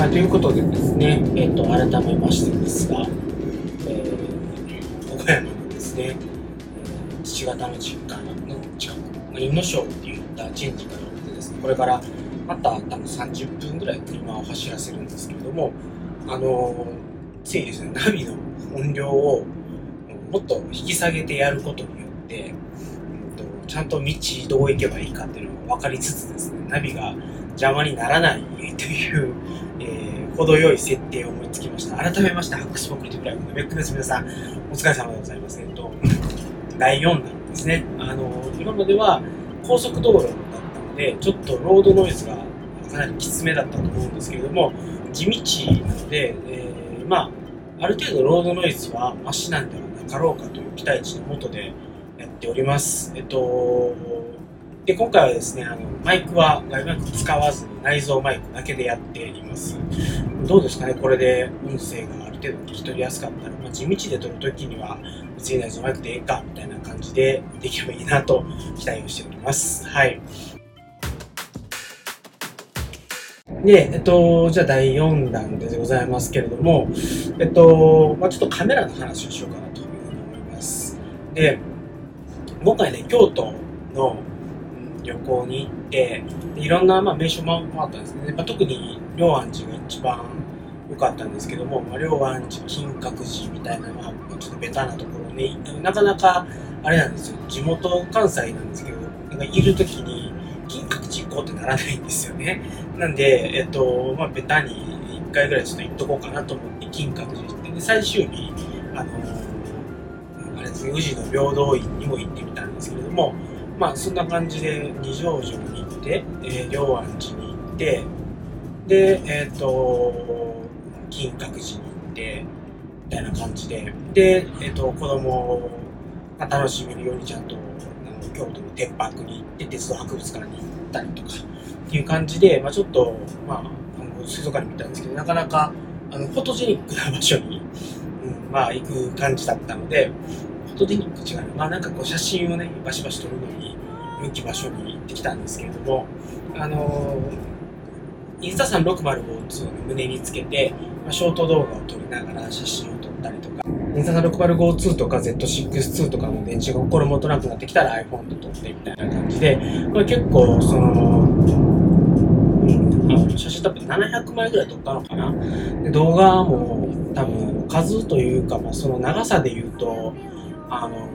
まあ、ということでですね、えっ、と、改めましてですが、えー、岡山のですね、父方の実家の近く、まあ、湯野省っていったチェンジからてですね、これからまた多分30分ぐらい車を走らせるんですけれども、あのついにですね、ナビの音量をもっと引き下げてやることによって、ちゃんと道どう行けばいいかっていうのが分かりつつですね、ナビが邪魔にならないという、えー、程よい設定を思いつきました。改めまして、ハックスポクリティブライブのベックです。皆さん、お疲れ様でございます。えっと、第4弾ですね。あの、今までは高速道路だったので、ちょっとロードノイズがかなりきつめだったと思うんですけれども、地道なので、えー、まあ、ある程度ロードノイズはマシなんではなかろうかという期待値のもとでやっております。えっと、で、今回はですね、あの、マイクは外部マイク使わずに内蔵マイクだけでやっています。どうですかねこれで音声がある程度聞き取りやすかったら、まあ、地道で撮るときには別に内蔵マイクでええか、みたいな感じでできればいいなと期待をしております。はい。で、えっと、じゃあ第4弾でございますけれども、えっと、まあ、ちょっとカメラの話をしようかなというふうに思います。で、今回ね、京都の旅行に行って、いろんな、まあ、名所もあったんですね。まあ、特に、龍安寺が一番良かったんですけども、まあ、龍安寺、金閣寺みたいな、まあ、ちょっとベタなところに、なかなか、あれなんですよ、地元関西なんですけど、なんかいるときに、金閣寺行こうってならないんですよね。なんで、えっと、まあ、ベタに1回ぐらいちょっと行っとこうかなと思って、金閣寺行って、で、最終日、あのあれですね、宇治の平等院にも行ってみたんですけれども、まあそんな感じで二条城に行って、えー、龍安寺に行って、で、えっ、ー、と、金閣寺に行って、みたいな感じで、で、えっ、ー、と、子供が楽しめるようにちゃんと、あの京都の天白に行って、鉄道博物館に行ったりとか、っていう感じで、まあちょっと、まあ、あの水族館に見たんですけど、なかなか、あの、フォトジェニックな場所に、うん、まあ行く感じだったので、トジェニックと違うまあなんかこう写真をね、バシバシ撮るのに、良き場所に行ってきたんですけれども、あのー、インスタさん605を胸につけて、まあ、ショート動画を撮りながら写真を撮ったりとか、インスタさん605とか Z6-2 とかの電池が心もとなくなってきたら iPhone で撮ってみたいな感じで、まあ、結構その、写真多分700枚ぐらい撮ったのかな。で動画も多分数というか、まあ、その長さで言うと、あの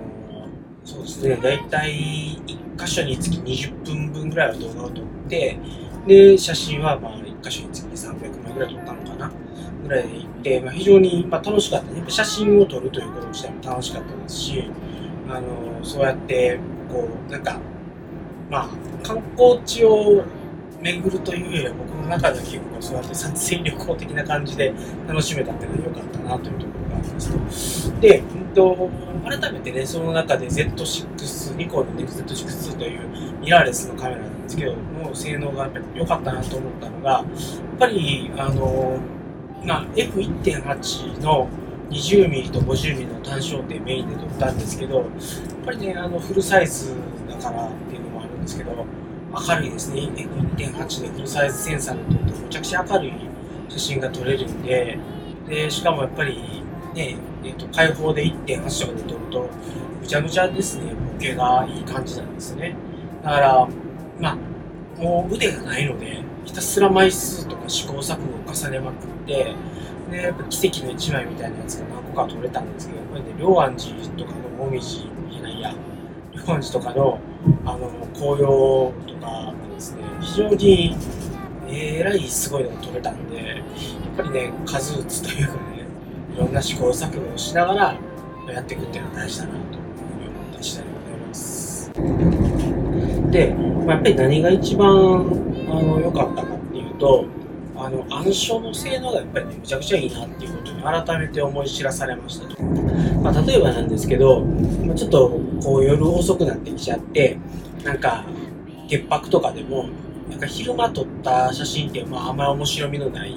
そうですね、大体1箇所につき20分分ぐらいの動画を撮って、で、写真はまあ1箇所につき300枚ぐらい撮ったのかなぐらいで行って、まあ、非常にまあ楽しかったね。写真を撮るということ自体も楽しかったですし、あの、そうやって、こう、なんか、まあ、観光地を巡るというよりは僕の中では結構そうやって撮影旅行的な感じで楽しめたっていうのは良かったなというところがありますと。で、と、改めてね、その中で Z6、ニコンの Z6 というミラーレスのカメラなんですけど、の性能がやっぱり良かったなと思ったのが、やっぱり、あの、まあ、F1.8 の 20mm と 50mm の単焦点メインで撮ったんですけど、やっぱりね、あの、フルサイズだからっていうのもあるんですけど、明るいですね。F1.8 でフルサイズセンサーで撮るとめちゃくちゃ明るい写真が撮れるんで、で、しかもやっぱりね、えーと、開放で1.8とかで撮ると、ぐちゃぐちゃですね、ボケがいい感じなんですね。だから、まあ、もう腕がないので、ひたすら枚数とか試行錯誤を重ねまくって、で、やっぱ奇跡の1枚みたいなやつが何個か撮れたんですけど、やっぱりね、龍安寺とかのもみじ、いないや、龍安寺とかの、あの、紅葉とかがですね、非常に、えらいすごいのが撮れたんで、やっぱりね、数打つというかね、いろんな試行錯誤をしながらやっていくっていうのは大事だなというふうに思った次第でございます。で、まあ、やっぱり何が一番あの良かったかっていうと、あの暗証の性能がやっぱりね、めちゃくちゃいいなっていうことに改めて思い知らされましたと。まあ、例えばなんですけど、ちょっとこう夜遅くなってきちゃって、なんか、潔白とかでも、なんか昼間撮った写真って、まあ、あんまり面白みのない、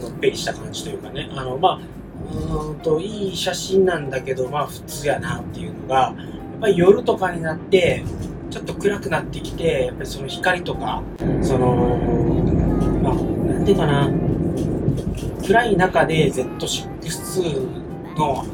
のっぺりした感じというかね、あの、まあ、うんといい写真なんだけどまあ普通やなっていうのがやっぱり夜とかになってちょっと暗くなってきてやっぱりその光とかそのまあなんていうかな暗い中で Z6-2 の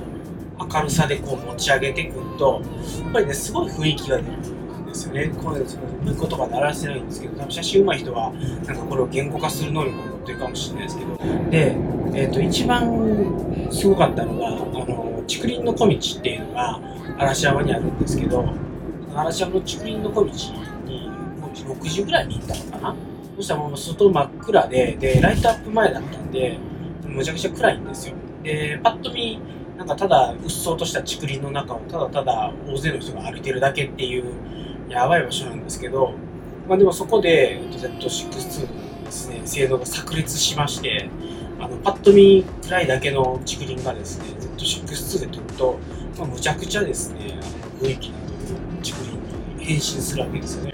明るさでこう持ち上げていくと、やっぱりね、すごい雰囲気が出るんですよね。これ、その言葉が鳴らしてないんですけど、多分写真上手い人は、なんかこれを言語化する能力を持ってるかもしれないですけど、で、えっ、ー、と、一番すごかったのが、あの、竹林の小道っていうのが嵐山にあるんですけど、嵐山の竹林の小道に、6時ぐらいに行ったのかな？そしたらもう外真っ暗で、で、ライトアップ前だったんで、むちゃくちゃ暗いんですよ。で、パッと見、なんかただ、うっそうとした竹林の中をただただ大勢の人が歩いてるだけっていう、やばい場所なんですけど、まあでもそこで Z6-2 のですね、性能が炸裂しまして、あの、パッと見暗いだけの竹林がですね、Z6-2 で撮ると、まあ、むちゃくちゃですね、あの雰囲気のある竹林に変身するわけですよね。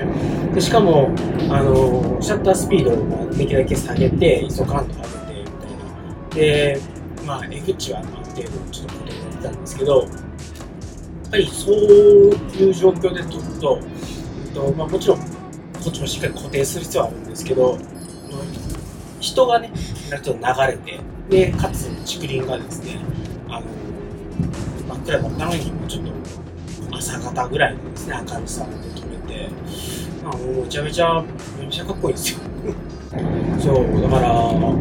でしかも、あの、シャッタースピードをできるだけ下げて、ISO 感度上げて、みたいな。で、まあ、F 値はある程度ちょっとことになったんですけど、やっぱりそういう状況で撮ると、とまあ、もちろんこっちもしっかり固定する必要はあるんですけど、人がね、ちょっと流れて、で、かつ竹林がですね、あの、真っ暗だったのに、ちょっと朝方ぐらいのですね、明るさで撮れて、まあ、もうめちゃめちゃ、めちゃかっこいいですよ。そう、だから、も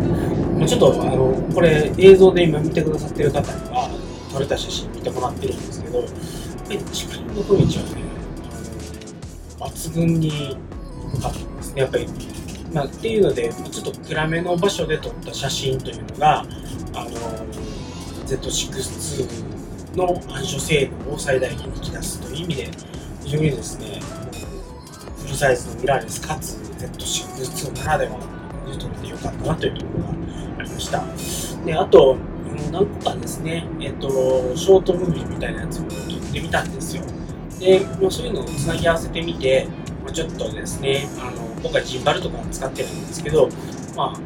うちょっと、あの、これ映像で今見てくださってる方には、撮れた写真見てもらってるんですけど、やっぱり竹林の小道はね、抜群に良かったんですね。やっぱり、まあ、っていうので、ちょっと暗めの場所で撮った写真というのが、あの、Z6-2 の暗所性能を最大限に引き出すという意味で、非常にですね、フルサイズのミラーレスかつ Z6-2 ならではの撮れてよかったなというところがありました。で、あと、何個かですね、えっ、と、ショートムービーみたいなやつも撮ってみたんですよ。で、まあ、そういうのをつなぎ合わせてみて、まあ、ちょっとですね、あの、今回ジンバルとか使ってるんですけど、まあ、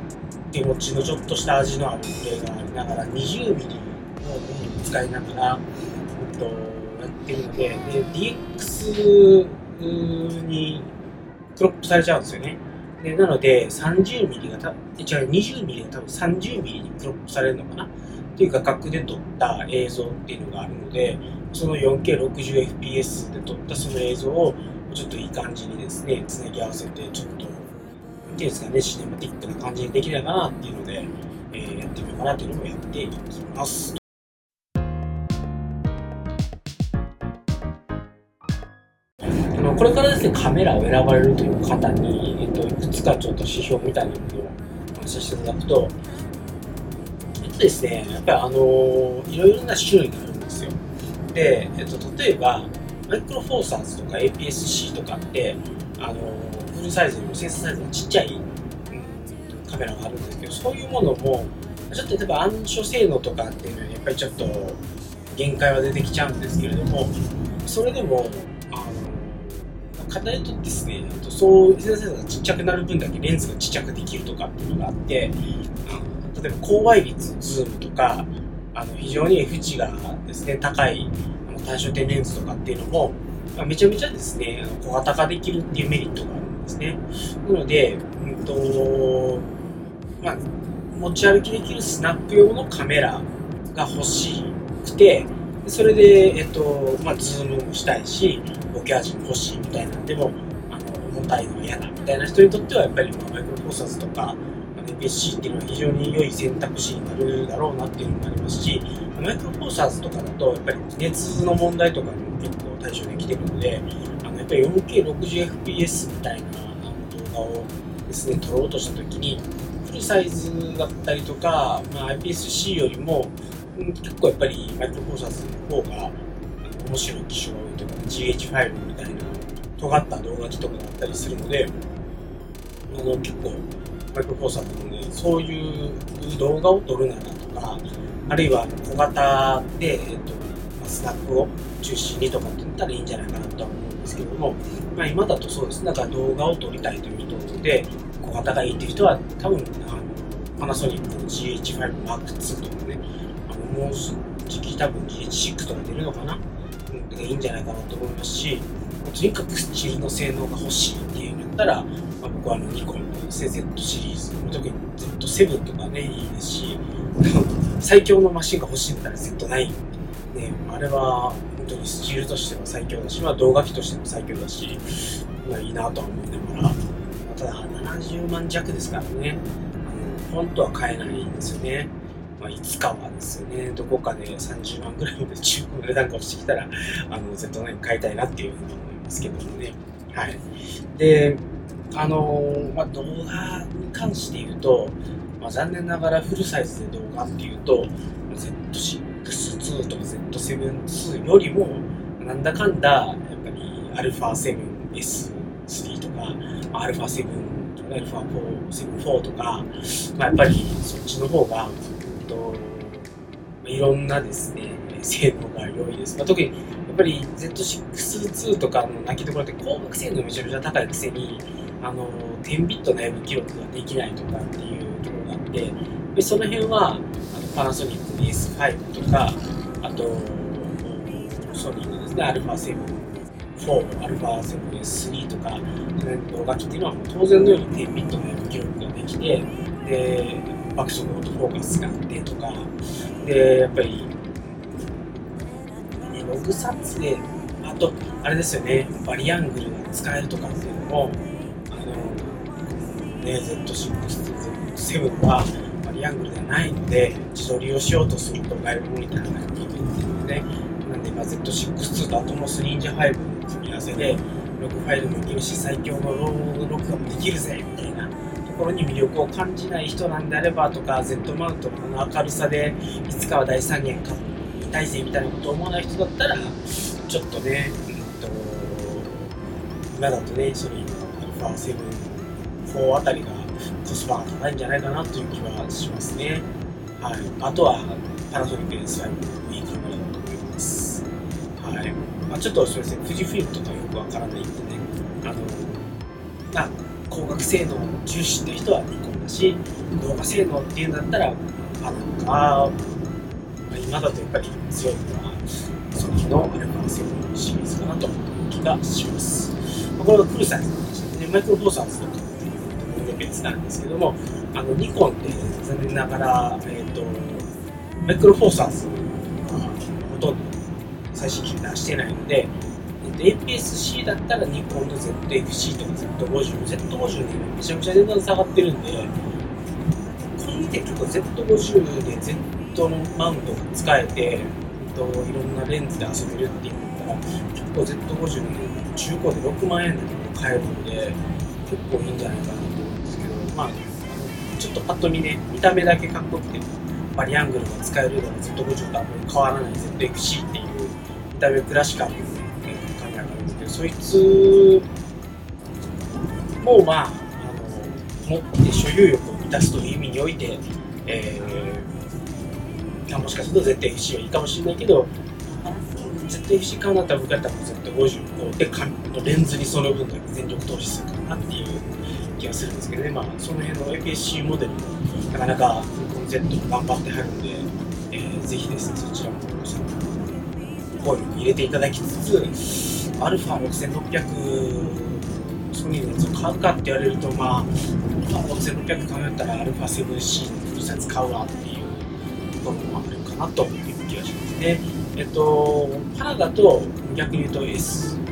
手持ちのちょっとした味のあるプレーがありながら、20ミリのを使いながら、えっと、やってるので、で、DX にクロップされちゃうんですよね。でなので、30ミリがた、違う、20ミリが多分30ミリにクロップされるのかな？っていう画角で撮った映像っていうのがあるので、その 4K60fps で撮ったその映像をちょっといい感じにですね、つなぎ合わせて、ちょっと、なんていうんですかね、シネマティックな感じにできないかなっていうので、えー、やってみようかなというのをやっていきます。のこれからですね、カメラを選ばれるという方に、えっと、いくつかちょっと指標みたいなものをお話しさせていただくと、えっとですね、やっぱりあの、いろいろな種類があるんですよ。で、えっと、例えば、マイクロフォーサーズとか APS-C とかって、あの、フルサイズよりもセンサーサイズがちっちゃい、うん、カメラがあるんですけど、そういうものも、ちょっと例えば暗所性能とかっていうのはやっぱりちょっと限界は出てきちゃうんですけれども、それでも、方にとってですね、そうセンサーがちっちゃくなる分だけレンズがちっちゃくできるとかっていうのがあって、例えば高倍率ズームとか、あの非常に F 値がですね、高い単焦点レンズとかっていうのも、まあ、めちゃめちゃですね、小型化できるっていうメリットがあるんですね。なので、うんとまあ、持ち歩きできるスナップ用のカメラが欲しくて、それで、えっと、まあ、ズームもしたいし、ボケ味も欲しいみたいなんでも、あの、重たいの嫌だみたいな人にとっては、やっぱり、まあ、マイクロフォーサーズとか、NPC っていうのは非常に良い選択肢になるだろうなっていうのもありますし、マイクロフォーサーズとかだと、やっぱり熱の問題とかにも結構対処できてるので、あのやっぱり 4K60fps みたいな動画をですね、撮ろうとしたときに、フルサイズだったりとか、まあ、IPS-C よりも、結構やっぱりマイクロフォーサーズの方が面白い機種が多いとか GH5 みたいな尖った動画機とかだったりするのであの結構マイクロフォーサーズのねそういう動画を撮るならとかあるいは小型で、えっとスナップを中心にとかって言ったらいいんじゃないかなとは思うんですけども、まあ、今だとそうです。ねだから動画を撮りたいという人で小型がいいっていう人は多分あのパナソニックの GH5M2 とかねあのもうじき多分 GH6 とか出るのかな、うん、いいんじゃないかなと思いますし、とにかくスチールの性能が欲しいっていうんだったら、まあ、僕はあのニコンの CZ シリーズ、特に Z7 とかね、いいですし、最強のマシンが欲しいんだったら Z9。ね、あれは本当にスチールとしては最強だし、まあ動画機としても最強だし、まあいいなとは思いながら、ただ70万弱ですからね、あの本当は買えないんですよね。まあ、いつかはですよね、どこかで30万ぐらいまで中古の値段が落ちてきたら、あの、Z9 買いたいなっていうふうに思いますけどもね。はい。で、あのー、まあ、動画に関して言うと、まあ、残念ながらフルサイズで動画っていうと、Z6-2 とか Z7-2 よりも、なんだかんだ、やっぱり α7S3 とか、α7 とか、α4 とか、まあ、やっぱりそっちの方が、といろんなですね、性能が良いです。まあ、特にやっぱり Z6-2 とかの泣きどころって光学性能めちゃめちゃ高いくせに、あの、10ビット内部記録ができないとかっていう でその辺はあのパナソニックの S5 とか、あと、ソニーのですね、α7 4、α7S3 とか、動画機っていうのは当然のように10ビットのような記録ができて、で、爆速オートフォーカスがあってとか、で、やっぱり、ログ撮影、あと、あれですよね、バリアングルが使えるとかっていうのも、あの、ね、Z6、Z7 はリアングルではないので、自撮りをしようとすると外部モニターがないといけないので、なんで、まあ、Z6-2 とアトモス Ninja 5の組み合わせで、ログファイルもいけるし、最強のローグ録画もできるぜみたいなところに魅力を感じない人なんであればとか、Z マウントの明るさで、いつかは大三元買いたいぜみたいなことを思わない人だったら、ちょっとね、うんと、今だとね、ソニーの α7、4あたりがコスパが高いんじゃないかなという気はしますね。はい。あとは、パナソニック S5 もいいカメラだと思います。はい。まあ、ちょっとすみません、富士フィルムとかよくわからないんでね、あの、まあ、光学性能重視って人はニコンだし、動画性能っていうんだったら、パナか、まあ、今だとやっぱり強いのは、ソニーの α7 シリーズかなという気がします。まあ、これがフルサイズの話で、ね、マイクロフォーサーズとかも別なんですけども、あのニコンって残念ながら、えーと、マイクロフォーサーズほとんど最新機出してないので、APS-C だったらニコンの ZFC とか Z50、Z50 でめちゃめちゃ値段下がってるんで、これ見て結構 Z50 で Z のマウントが使えて、いろんなレンズで遊べるっていうんだったら、結構 Z50 で中古で6万円で買えるので、結構いいんじゃないかな。と、まあ、ちょっとパッと見ね、見た目だけかっこよくて、バリアングルが使えるのが Z50 とあんまり変わらない ZFC っていう見た目クラシカルそいつもまああの持って所有欲を満たすという意味において、えー、もしかすると ZFC はいいかもしれないけど ZFC 買うんだったら僕やったら Z50 でレンズにその分だけ全力投資するかなっていう気がするんですけどね、まあ、その辺の APS-C モデルもなかなかこの Z も頑張ってはるんで、えー、ぜひですねそちらも効力入れていただきつつアルファ6600ソニーのやつを買うかって言われると、まあ、アルファ6600買うんったらアルファ 7C の T シャツ買うわっていうところもあるかなという気がしますね。えっと、パラだと逆に言うと S1、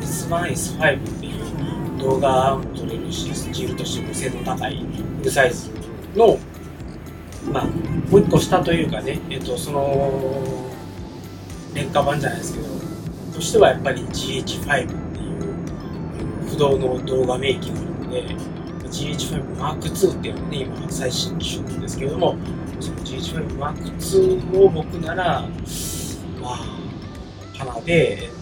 S1、S5 っていう動画も撮れるし、スチールとしても精度高いフルサイズの、まあ、もう一個下というかね、えっと、その、廉価版じゃないですけど、としてはやっぱり GH5 っていう不動の動画名機なので GH5M2 っていうのがね今最新機種なんですけどもその GH5M2 を僕ならまあ花で、えっ、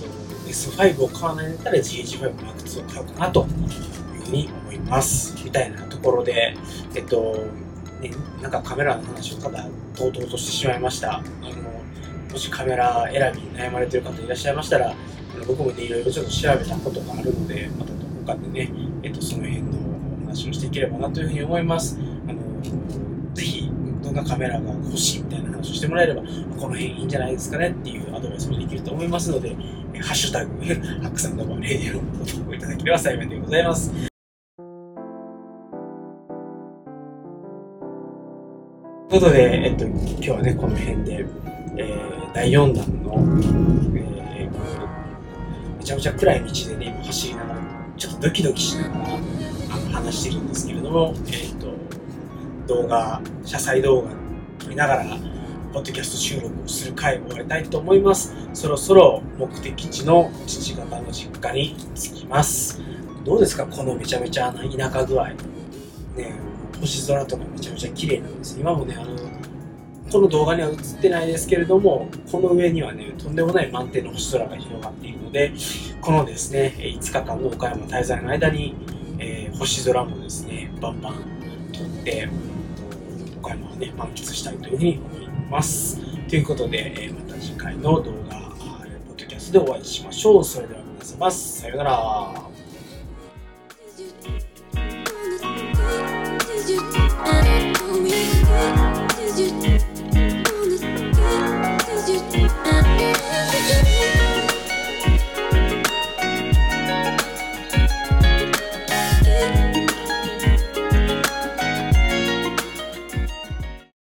S5 を買わないんだったら GH5M2 を買うかなというふうに思いますみたいなところでえっとね、なんかカメラの話をただとうとうとしてしまいました。あのもしカメラ選びに悩まれてる方いらっしゃいましたら、僕もね、いろいろちょっと調べたことがあるので、またどこかでね、えっと、その辺のお話をしていければなというふうに思います。あの、どんなカメラが欲しいみたいな話をしてもらえれば、この辺いいんじゃないですかねっていうアドバイスもできると思いますので、ハッシュタグ、ハックさんのレディオご投稿いただければ幸いでございます。ということで、えっと、今日はね、この辺で、えー、第4弾の、えー、めちゃめちゃ暗い道でね、今走りながら、ちょっとドキドキしながらあの話してるんですけれども、え、ー、動画、車載動画撮りながら、ポッドキャスト収録をする回を終わりたいと思います。そろそろ目的地の父方の実家に着きます。どうですか？このめちゃめちゃ田舎具合。ね星空とかめちゃめちゃ綺麗なんです。今もね、あの、この動画には映ってないですけれども、この上にはね、とんでもない満天の星空が広がっているので、このですね、5日間の岡山滞在の間に、えー、星空もですね、バンバン撮って、岡山をね、満喫したいというふうに思います。ということで、えー、また次回の動画、ポッドキャストでお会いしましょう。それでは皆様、さようなら。you